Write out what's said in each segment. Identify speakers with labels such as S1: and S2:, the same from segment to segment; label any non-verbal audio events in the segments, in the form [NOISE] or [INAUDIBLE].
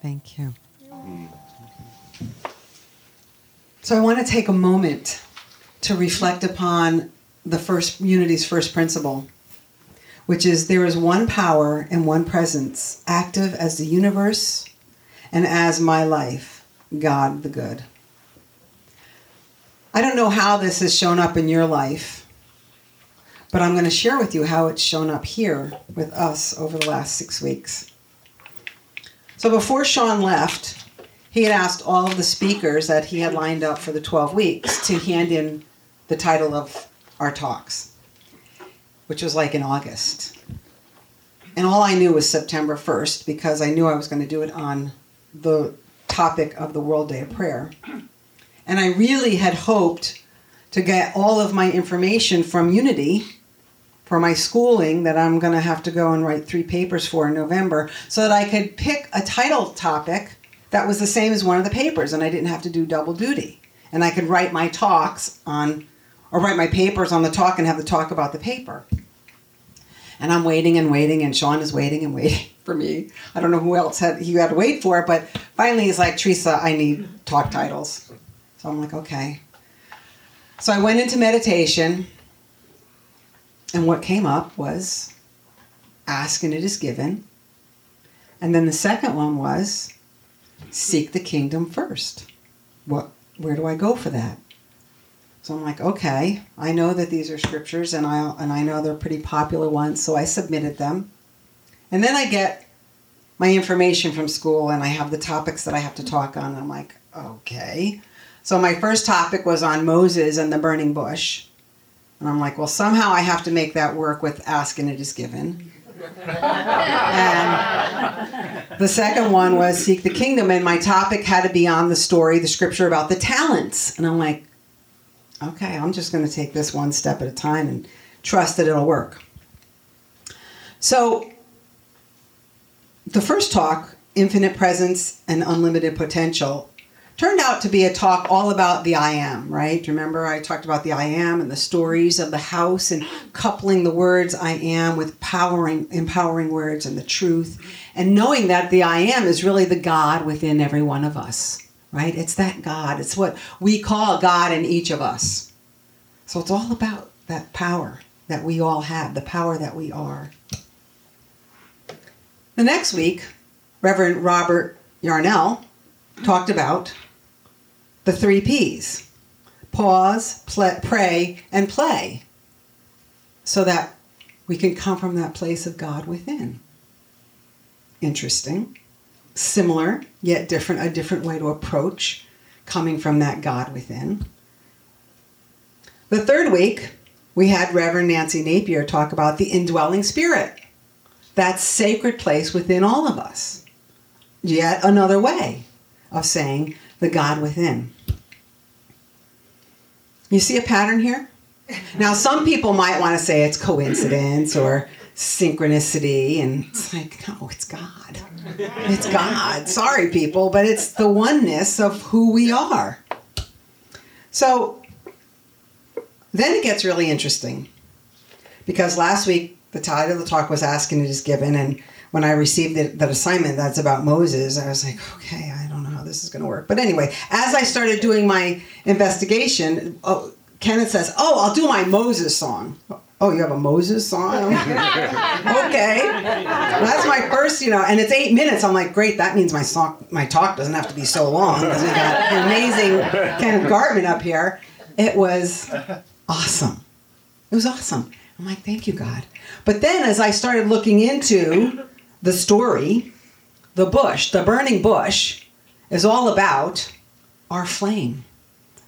S1: Thank you. So I want to take a moment to reflect upon the first unity's first principle, which is there is one power and one presence, active as the universe and as my life, God the good. I don't know how this has shown up in your life, but I'm going to share with you how it's shown up here with us over the last six weeks. So before Sean left, he had asked all of the speakers that he had lined up for the 12 weeks to hand in the title of our talks, which was like in August. And all I knew was September 1st because I knew I was going to do it on the topic of the World Day of Prayer. And I really had hoped to get all of my information from Unity for my schooling that I'm going to have to go and write three papers for in November so that I could pick a title topic that was the same as one of the papers and I didn't have to do double duty. And I could write my talks on, or write my papers on the talk and have the talk about the paper. And I'm waiting and waiting, and Sean is waiting and [LAUGHS] waiting for me. I don't know who else had he had to wait for, but finally he's like, Teresa, I need talk titles. So I'm like, okay. So I went into meditation, and what came up was ask and it is given. And then the second one was seek the kingdom first. What where do I go for that? So I'm like, okay, I know that these are scriptures and I and I know they're pretty popular ones, so I submitted them. And then I get my information from school and I have the topics that I have to talk on. I'm like, okay. So my first topic was on Moses and the burning bush. And I'm like, well, somehow I have to make that work with ask and it is given. and the second one was seek the kingdom, and my topic had to be on the story, the scripture about the talents. And I'm like, okay, I'm just going to take this one step at a time and trust that it'll work. So, the first talk, Infinite Presence and Unlimited Potential, turned out to be a talk all about the I am, right? Remember, I talked about the I am and the stories of the house and coupling the words I am with powering, empowering words and the truth, and knowing that the I am is really the God within every one of us, right? It's that God. It's what we call God in each of us. So it's all about that power that we all have, the power that we are. The next week, Reverend Robert Yarnell talked about the three P's pause, play, pray, and play so that we can come from that place of God within. Interesting. Similar, yet different, a different way to approach coming from that God within. The third week, we had Reverend Nancy Napier talk about the indwelling spirit, that sacred place within all of us. Yet another way of saying the God within. You see a pattern here? Now, some people might want to say it's coincidence or synchronicity, and it's like, no, it's God. It's God. Sorry, people, but it's the oneness of who we are. So then it gets really interesting because last week the title of the talk was Asking It Is Given, and when I received that assignment that's about Moses, I was like, okay, this is going to work. But anyway, as I started doing my investigation, oh, Kenneth says, oh, I'll do my Moses song. Oh, you have a Moses song? [LAUGHS] okay. that's my first, you know, and it's eight minutes. I'm like, great, that means my song, my talk doesn't have to be so long because we got an amazing Kenneth Gartman up here. It was awesome. It was awesome. I'm like, thank you, God. But then as I started looking into the story, the bush, the burning bush, is all about our flame.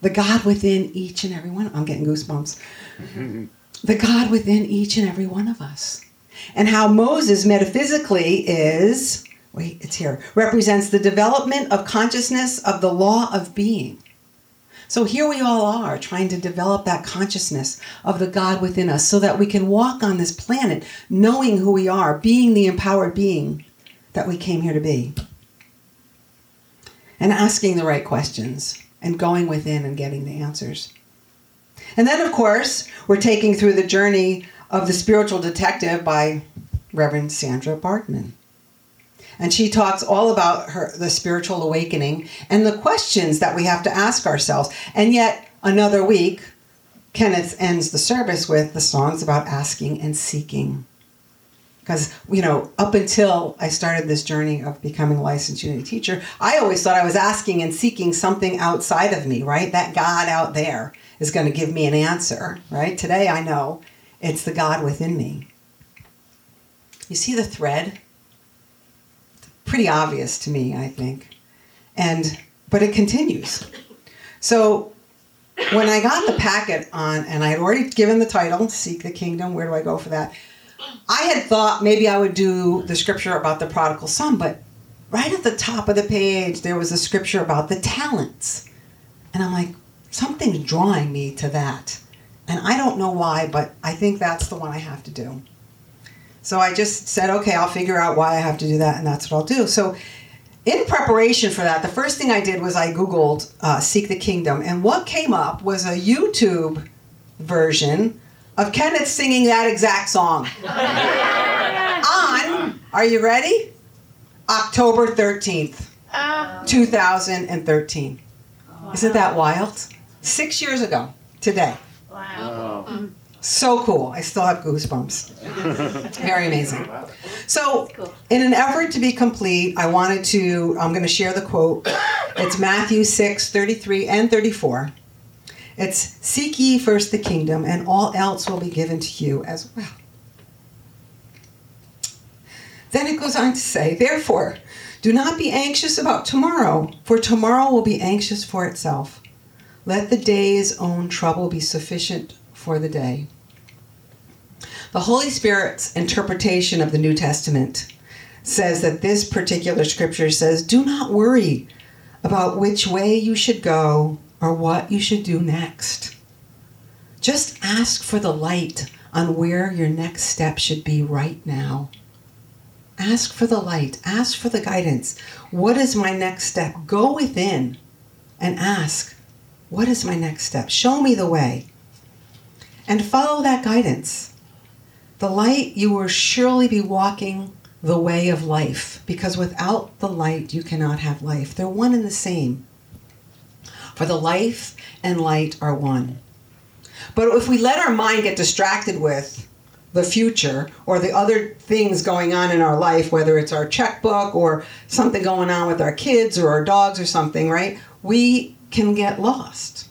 S1: The God within each and every one. I'm getting goosebumps. [LAUGHS] the God within each and every one of us. And how Moses metaphysically is, wait, it's here, represents the development of consciousness of the law of being. So here we all are trying to develop that consciousness of the God within us so that we can walk on this planet knowing who we are, being the empowered being that we came here to be. And asking the right questions and going within and getting the answers. And then, of course, we're taking through the journey of The Spiritual Detective by Reverend Sandra Bartman. and she talks all about her the spiritual awakening and the questions that we have to ask ourselves. And yet another week, Kenneth ends the service with the songs about asking and seeking. Because, you know, up until I started this journey of becoming a licensed unity teacher, I always thought I was asking and seeking something outside of me, right? That God out there is going to give me an answer, right? Today I know it's the God within me. You see the thread? pretty obvious to me, I think. And but it continues. So when I got the packet on and I had already given the title, Seek the Kingdom, where do I go for that? I had thought maybe I would do the scripture about the prodigal son, but right at the top of the page there was a scripture about the talents. And I'm like, something's drawing me to that. And I don't know why, but I think that's the one I have to do. So I just said, okay, I'll figure out why I have to do that, and that's what I'll do. So, in preparation for that, the first thing I did was I Googled uh, Seek the Kingdom, and what came up was a YouTube version of Kenneth singing that exact song. [LAUGHS] On, are you ready? October 13th, 2013. Isn't that wild? Six years ago today. Wow. So cool. I still have goosebumps. [LAUGHS] Very amazing. So, in an effort to be complete, I wanted to, I'm going to share the quote. It's Matthew 6 33 and 34. It's Seek ye first the kingdom, and all else will be given to you as well. Then it goes on to say, Therefore, do not be anxious about tomorrow, for tomorrow will be anxious for itself. Let the day's own trouble be sufficient for the day. The Holy Spirit's interpretation of the New Testament says that this particular scripture says, Do not worry about which way you should go or what you should do next. Just ask for the light on where your next step should be right now. Ask for the light, ask for the guidance. What is my next step? Go within and ask, What is my next step? Show me the way and follow that guidance. The light, you will surely be walking the way of life, because without the light, you cannot have life. They're one and the same. For the life and light are one. But if we let our mind get distracted with the future or the other things going on in our life, whether it's our checkbook or something going on with our kids or our dogs or something, right? We can get lost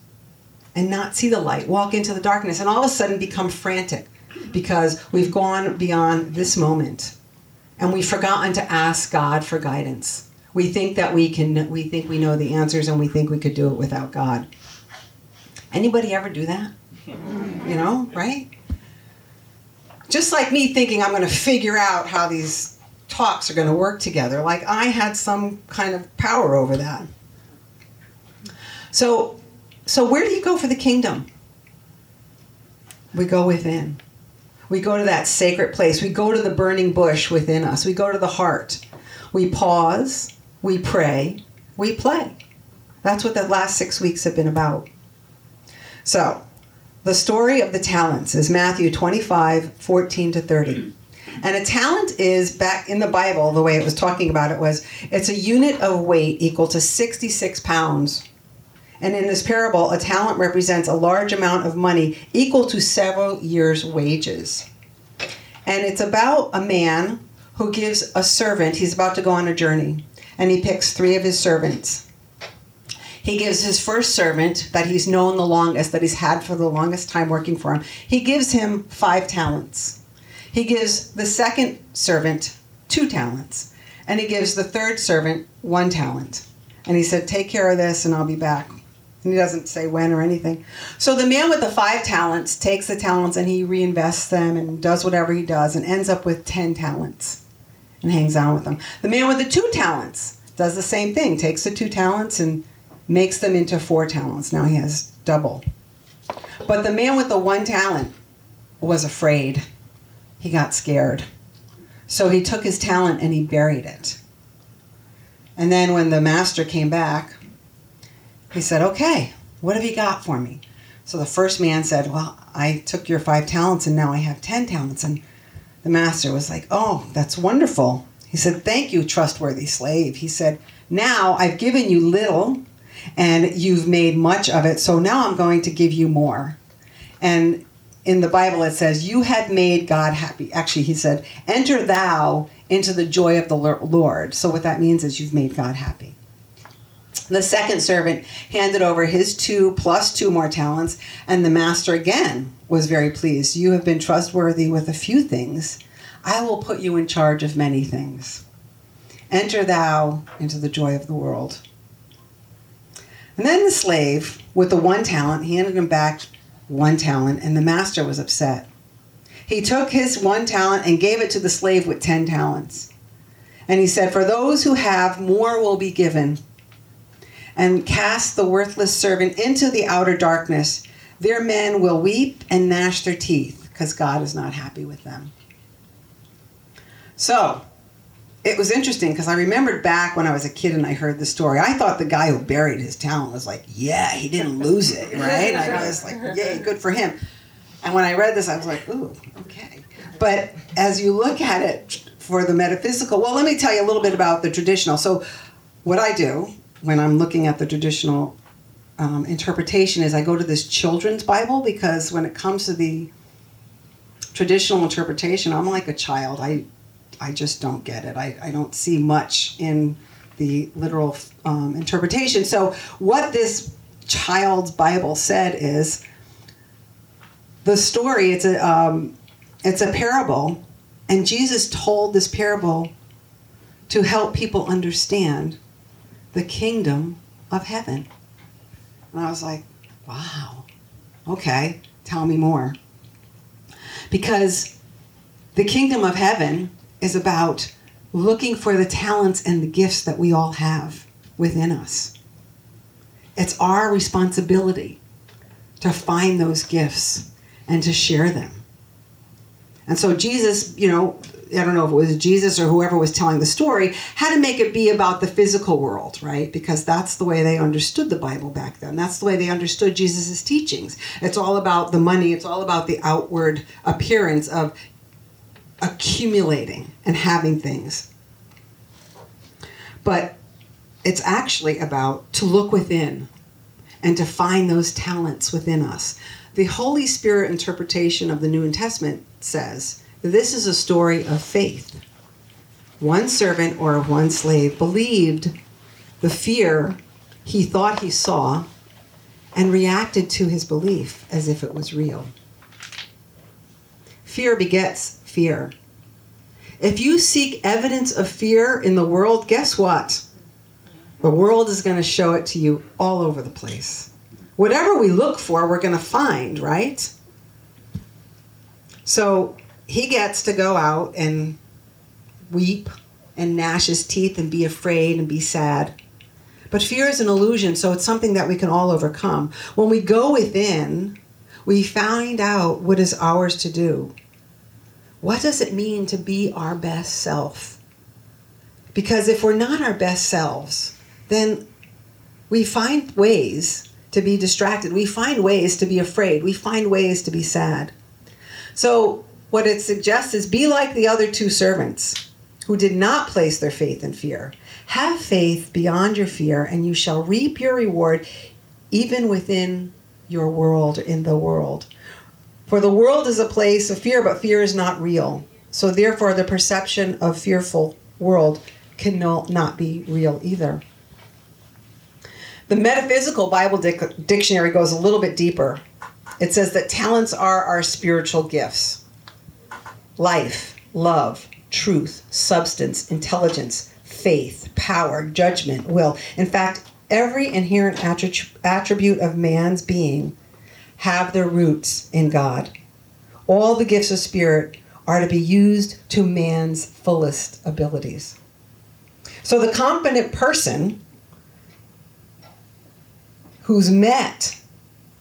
S1: and not see the light, walk into the darkness, and all of a sudden become frantic because we've gone beyond this moment and we've forgotten to ask God for guidance. We think that we can we think we know the answers and we think we could do it without God. Anybody ever do that? You know, right? Just like me thinking I'm going to figure out how these talks are going to work together, like I had some kind of power over that. So so, where do you go for the kingdom? We go within. We go to that sacred place. We go to the burning bush within us. We go to the heart. We pause. We pray. We play. That's what the last six weeks have been about. So, the story of the talents is Matthew 25, 14 to 30. And a talent is back in the Bible, the way it was talking about it was it's a unit of weight equal to 66 pounds and in this parable, a talent represents a large amount of money equal to several years' wages. And it's about a man who gives a servant, he's about to go on a journey, and he picks three of his servants. He gives his first servant, that he's known the longest, that he's had for the longest time working for him, he gives him five talents. He gives the second servant two talents. And he gives the third servant one talent. And he said, Take care of this, and I'll be back and he doesn't say when or anything. So the man with the five talents takes the talents and he reinvests them and does whatever he does and ends up with 10 talents and hangs on with them. The man with the two talents does the same thing, takes the two talents and makes them into four talents. Now he has double. But the man with the one talent was afraid. He got scared. So he took his talent and he buried it. And then when the master came back, he said, Okay, what have you got for me? So the first man said, Well, I took your five talents and now I have ten talents. And the master was like, Oh, that's wonderful. He said, Thank you, trustworthy slave. He said, Now I've given you little and you've made much of it, so now I'm going to give you more. And in the Bible it says, You had made God happy. Actually, he said, Enter thou into the joy of the Lord. So what that means is you've made God happy. The second servant handed over his two plus two more talents, and the master again was very pleased. You have been trustworthy with a few things. I will put you in charge of many things. Enter thou into the joy of the world. And then the slave, with the one talent, handed him back one talent, and the master was upset. He took his one talent and gave it to the slave with ten talents. And he said, For those who have, more will be given. And cast the worthless servant into the outer darkness. Their men will weep and gnash their teeth, because God is not happy with them. So, it was interesting because I remembered back when I was a kid and I heard the story. I thought the guy who buried his talent was like, yeah, he didn't lose it, right? I was like, yay, good for him. And when I read this, I was like, ooh, okay. But as you look at it for the metaphysical, well, let me tell you a little bit about the traditional. So, what I do when I'm looking at the traditional um, interpretation is I go to this children's Bible because when it comes to the traditional interpretation, I'm like a child. I I just don't get it. I, I don't see much in the literal um, interpretation. So, what this child's Bible said is the story. It's a um, it's a parable, and Jesus told this parable to help people understand the kingdom of heaven. And I was like, wow, okay, tell me more. Because the kingdom of heaven is about looking for the talents and the gifts that we all have within us. It's our responsibility to find those gifts and to share them. And so Jesus, you know, I don't know if it was Jesus or whoever was telling the story, had to make it be about the physical world, right? Because that's the way they understood the Bible back then. That's the way they understood Jesus' teachings. It's all about the money, it's all about the outward appearance of accumulating and having things. But it's actually about to look within and to find those talents within us. The Holy Spirit interpretation of the New Testament says this is a story of faith. One servant or one slave believed the fear he thought he saw and reacted to his belief as if it was real. Fear begets fear. If you seek evidence of fear in the world, guess what? The world is going to show it to you all over the place. Whatever we look for, we're going to find, right? So he gets to go out and weep and gnash his teeth and be afraid and be sad. But fear is an illusion, so it's something that we can all overcome. When we go within, we find out what is ours to do. What does it mean to be our best self? Because if we're not our best selves, then we find ways to be distracted. We find ways to be afraid. We find ways to be sad. So, what it suggests is be like the other two servants who did not place their faith in fear. Have faith beyond your fear, and you shall reap your reward even within your world, in the world. For the world is a place of fear, but fear is not real. So therefore, the perception of fearful world cannot be real either. The metaphysical Bible dic- dictionary goes a little bit deeper. It says that talents are our spiritual gifts life, love, truth, substance, intelligence, faith, power, judgment, will. In fact, every inherent attribute of man's being have their roots in God. All the gifts of Spirit are to be used to man's fullest abilities. So the competent person who's met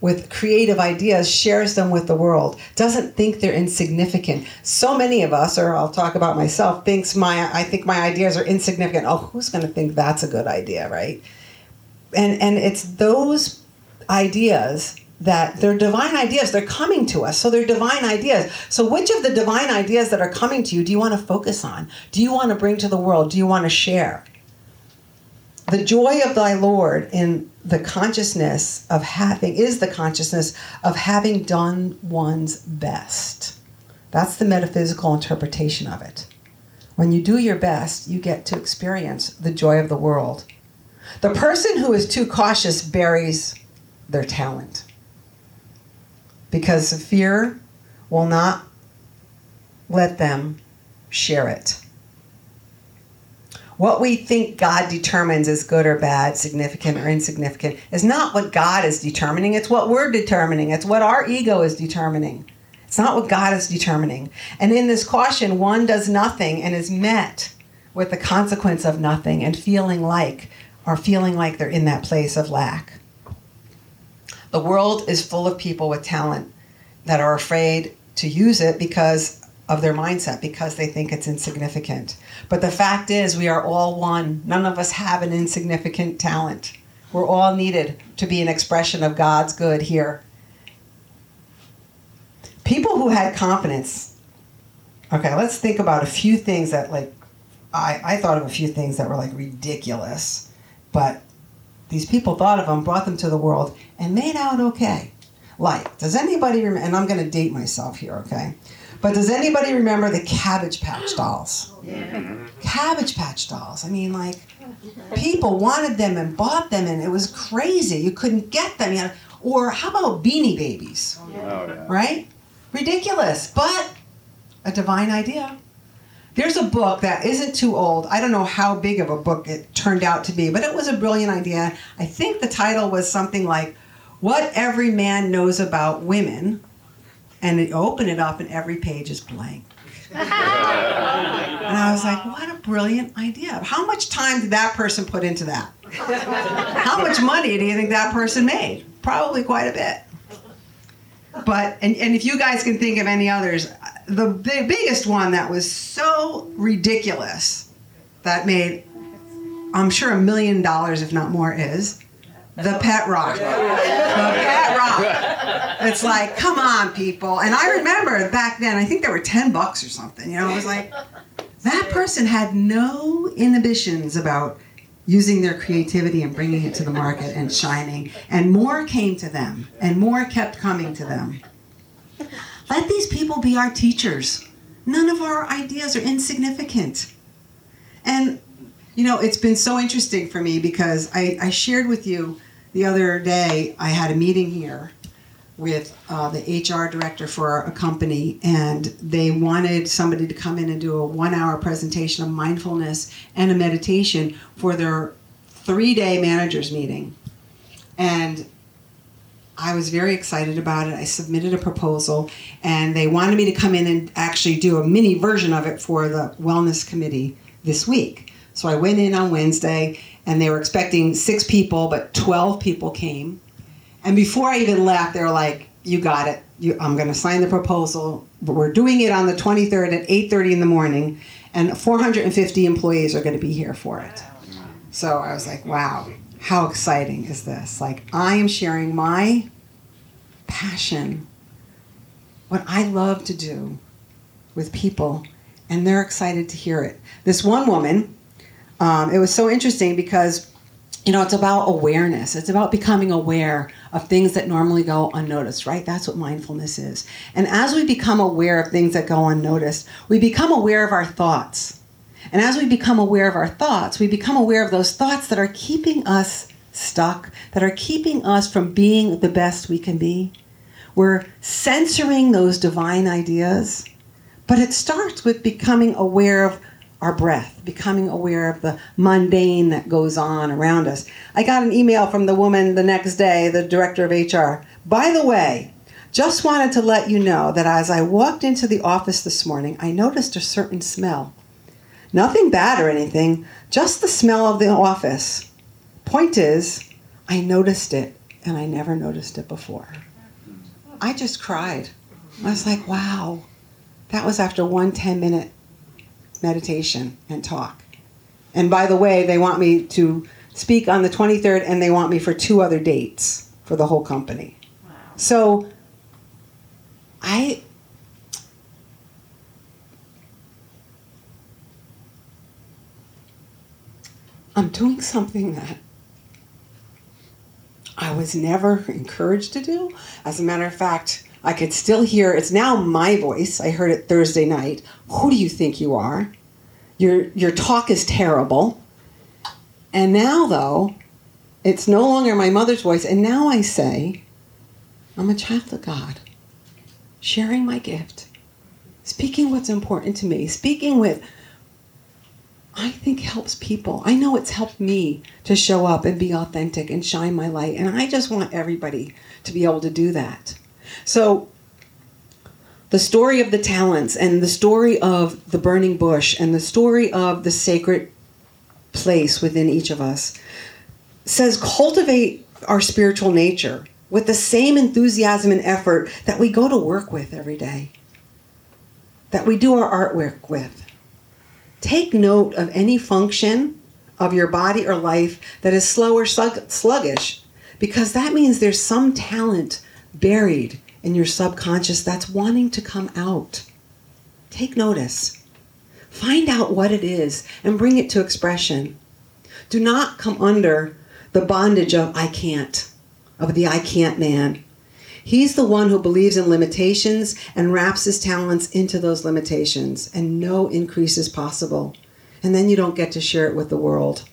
S1: with creative ideas shares them with the world doesn't think they're insignificant so many of us or i'll talk about myself thinks my i think my ideas are insignificant oh who's going to think that's a good idea right and and it's those ideas that they're divine ideas. They're coming to us. So they're divine ideas. So which of the divine ideas that are coming to you do you want to focus on? Do you want to bring to the world? Do you want to share? The joy of thy Lord in the consciousness of having is the consciousness of having done one's best. That's the metaphysical interpretation of it. When you do your best, you get to experience the joy of the world. The person who is too cautious buries their talent because fear will not let them share it. What we think God determines as good or bad, significant or insignificant, is not what God is determining. It's what we're determining. It's what our ego is determining. It's not what God is determining. And in this caution, one does nothing and is met with the consequence of nothing and feeling like, or feeling like they're in that place of lack. The world is full of people with talent that are afraid to use it because of their mindset, because they think it's insignificant. But the fact is, we are all one. None of us have an insignificant talent. We're all needed to be an expression of God's good here. People who had confidence. Okay, let's think about a few things that, like, I, I thought of a few things that were like ridiculous, but these people thought of them, brought them to the world, and made out okay. Like, does anybody remember? And I'm going to date myself here, okay? But does anybody remember the Cabbage Patch dolls? Yeah. Cabbage Patch dolls. I mean, like, people wanted them and bought them, and it was crazy. You couldn't get them. You know? or how about Beanie Babies? Oh, yeah. Right? Ridiculous, but a divine idea. There's a book that isn't too old. I don't know how big of a book it turned out to be, but it was a brilliant idea. I think the title was something like What Every Man Knows About Women. And you open it up, and every page is blank. and I was like, what a brilliant idea. How much time did that person put into that? How much money do you think that person made? Probably quite a bit. But, and, and if you guys can think of any others, the, the biggest one that was so ridiculous that made, I'm sure, a million dollars, if not more, is the pet rock. The pet rock. It's like, come on, people. And I remember back then, I think there were 10 bucks or something. You know, it was like, that person had no inhibitions about using their creativity and bringing it to the market and shining. And more came to them, and more kept coming to them. Let these people be our teachers. None of our ideas are insignificant. And, you know, it's been so interesting for me because I, I shared with you the other day, I had a meeting here with uh, the HR director for a company, and they wanted somebody to come in and do a one hour presentation of mindfulness and a meditation for their three day managers meeting. And I was very excited about it. I submitted a proposal, and they wanted me to come in and actually do a mini version of it for the Wellness Committee this week. So I went in on Wednesday, and they were expecting six people, but 12 people came. And before I even left, they were like, "You got it. You, I'm going to sign the proposal. But we're doing it on the 23rd at 8:30 in the morning, and 450 employees are going to be here for it." So I was like, "Wow." how exciting is this? Like, I am sharing my passion, what I love to do with people, and they're excited to hear it. This one woman, um, it was so interesting because, you know, it's about awareness. It's about becoming aware of things that normally go unnoticed, right? That's what mindfulness is. And as we become aware of things that go unnoticed, we become aware of our thoughts and as we become aware of our thoughts, we become aware of those thoughts that are keeping us stuck, that are keeping us from being the best we can be. We're censoring those divine ideas, but it starts with becoming aware of our breath, becoming aware of the mundane that goes on around us. I got an email from the woman the next day, the director of HR. By the way, just wanted to let you know that as I walked into the office this morning, I noticed a certain smell. Nothing bad or anything, just the smell of the office. Point is, I noticed it and I never noticed it before. I just cried. I was like, wow. That was after one 10 minute meditation and talk. And by the way, they want me to speak on the 23rd and they want me for two other dates for the whole company. So I I'm doing something that I was never encouraged to do. As a matter of fact, I could still hear it's now my voice. I heard it Thursday night. Who do you think you are? Your your talk is terrible. And now though, it's no longer my mother's voice and now I say I'm a child of God. Sharing my gift. Speaking what's important to me. Speaking with I think helps people. I know it's helped me to show up and be authentic and shine my light. And I just want everybody to be able to do that. So, the story of the talents and the story of the burning bush and the story of the sacred place within each of us says cultivate our spiritual nature with the same enthusiasm and effort that we go to work with every day, that we do our artwork with. Take note of any function of your body or life that is slow or sluggish, because that means there's some talent buried in your subconscious that's wanting to come out. Take notice. Find out what it is and bring it to expression. Do not come under the bondage of I can't, of the I can't man. He's the one who believes in limitations and wraps his talents into those limitations, and no increase is possible. And then you don't get to share it with the world.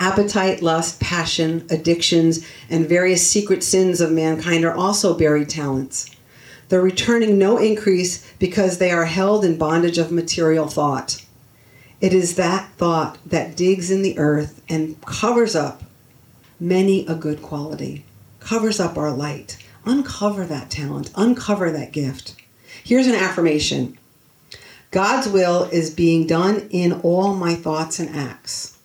S1: Appetite, lust, passion, addictions, and various secret sins of mankind are also buried talents. They're returning no increase because they are held in bondage of material thought. It is that thought that digs in the earth and covers up many a good quality covers up our light. Uncover that talent, uncover that gift. Here's an affirmation God's will is being done in all my thoughts and acts.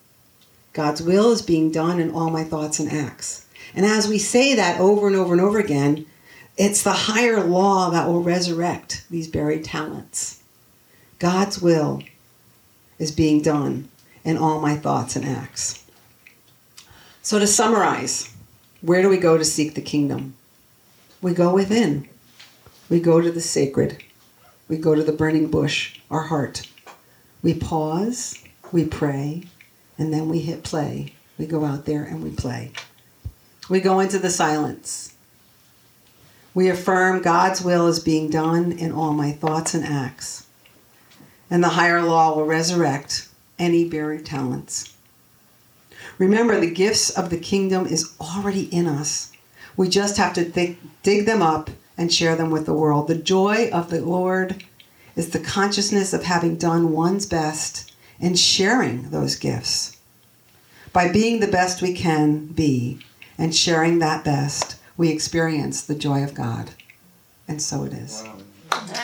S1: God's will is being done in all my thoughts and acts. And as we say that over and over and over again, it's the higher law that will resurrect these buried talents. God's will is being done in all my thoughts and acts. So, to summarize, where do we go to seek the kingdom? We go within. We go to the sacred. We go to the burning bush, our heart. We pause, we pray, and then we hit play. We go out there and we play. We go into the silence. We affirm God's will is being done in all my thoughts and acts. And the higher law will resurrect any buried talents. Remember, the gifts of the kingdom is already in us. We just have to th- dig them up and share them with the world. The joy of the Lord is the consciousness of having done one's best and sharing those gifts. By being the best we can be and sharing that best, we experience the joy of God. And so it is. Wow.